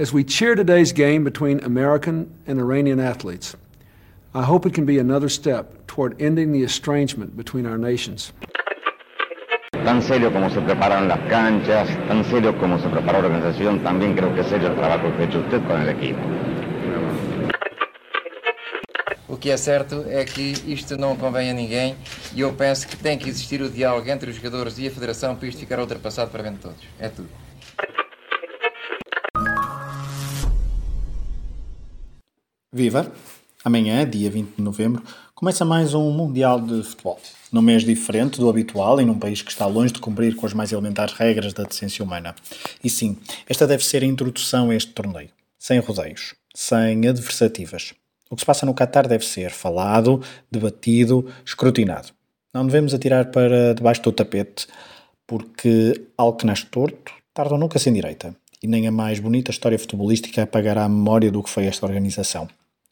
As we cheer today's game between American and Iranian athletes, I hope it can be another step toward ending the estrangement between our nations. Tan serio como se preparan las canchas, tan serio como se prepara la organización, también creo que es serio el trabajo que ha hecho usted con el equipo. O que é certo é que isto não convém a ninguém e eu penso que tem que existir o diálogo entre os jogadores e a Federação para isto ficar ultrapassado para bem de todos. É tudo. Viva! Amanhã, dia 20 de novembro, começa mais um Mundial de Futebol. Num mês diferente do habitual e num país que está longe de cumprir com as mais elementares regras da decência humana. E sim, esta deve ser a introdução a este torneio. Sem rodeios, sem adversativas. O que se passa no Qatar deve ser falado, debatido, escrutinado. Não devemos atirar para debaixo do tapete, porque algo que nasce torto, tarda nunca sem direita. E nem a mais bonita história futebolística apagará a memória do que foi esta organização.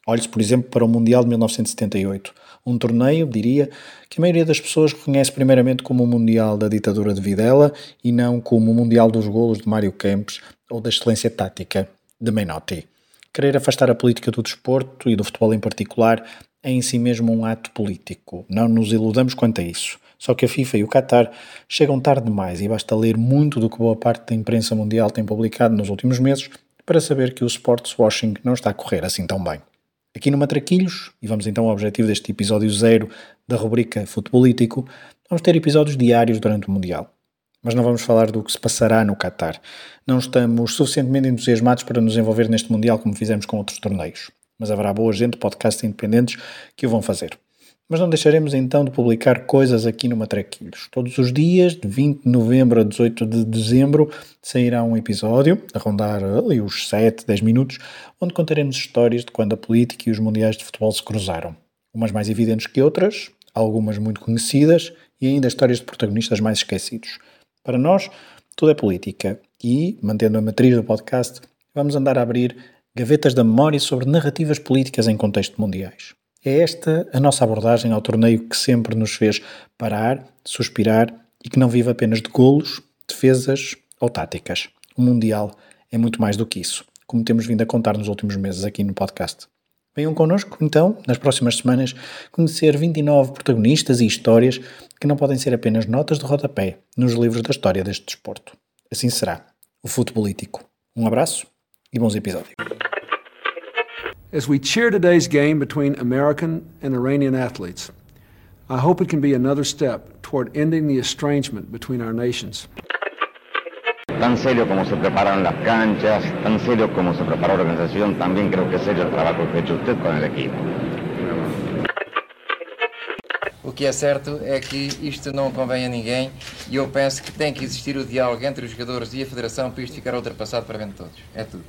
Olhe-se, por exemplo, para o Mundial de 1978, um torneio, diria, que a maioria das pessoas reconhece primeiramente como o Mundial da ditadura de Videla e não como o Mundial dos golos de Mário Kempes ou da excelência tática de Menotti. Querer afastar a política do desporto e do futebol em particular é em si mesmo um ato político. Não nos iludamos quanto a isso. Só que a FIFA e o Qatar chegam tarde demais e basta ler muito do que boa parte da imprensa mundial tem publicado nos últimos meses para saber que o sports washing não está a correr assim tão bem. Aqui no Matraquilhos, e vamos então ao objetivo deste episódio zero da rubrica Futebolítico, vamos ter episódios diários durante o Mundial. Mas não vamos falar do que se passará no Qatar. Não estamos suficientemente entusiasmados para nos envolver neste Mundial como fizemos com outros torneios. Mas haverá boa gente, podcasts independentes, que o vão fazer. Mas não deixaremos então de publicar coisas aqui no Matraquilhos. Todos os dias, de 20 de novembro a 18 de dezembro, sairá um episódio, a rondar ali os 7, 10 minutos, onde contaremos histórias de quando a política e os mundiais de futebol se cruzaram. Umas mais evidentes que outras, algumas muito conhecidas e ainda histórias de protagonistas mais esquecidos. Para nós, tudo é política e, mantendo a matriz do podcast, vamos andar a abrir gavetas da memória sobre narrativas políticas em contexto mundiais. É esta a nossa abordagem ao torneio que sempre nos fez parar, suspirar e que não vive apenas de golos, defesas ou táticas. O Mundial é muito mais do que isso, como temos vindo a contar nos últimos meses aqui no podcast. Venham connosco, então, nas próximas semanas, conhecer 29 protagonistas e histórias que não podem ser apenas notas de rodapé nos livros da história deste desporto. Assim será. O Futebolítico. Um abraço e bons episódios. As we cheer today's game between American and Iranian athletes, I hope it can be another step toward ending the estrangement between our nations. Tan serio como se preparan las canchas, tan serio como se prepara la organización, también creo que es serio el trabajo que ha hecho usted con el equipo. O que é certo é que isto não convém a ninguém e eu penso que tem que existir o diálogo entre os jogadores e a Federação para isto ficar ultrapassado para bem de todos. É tudo.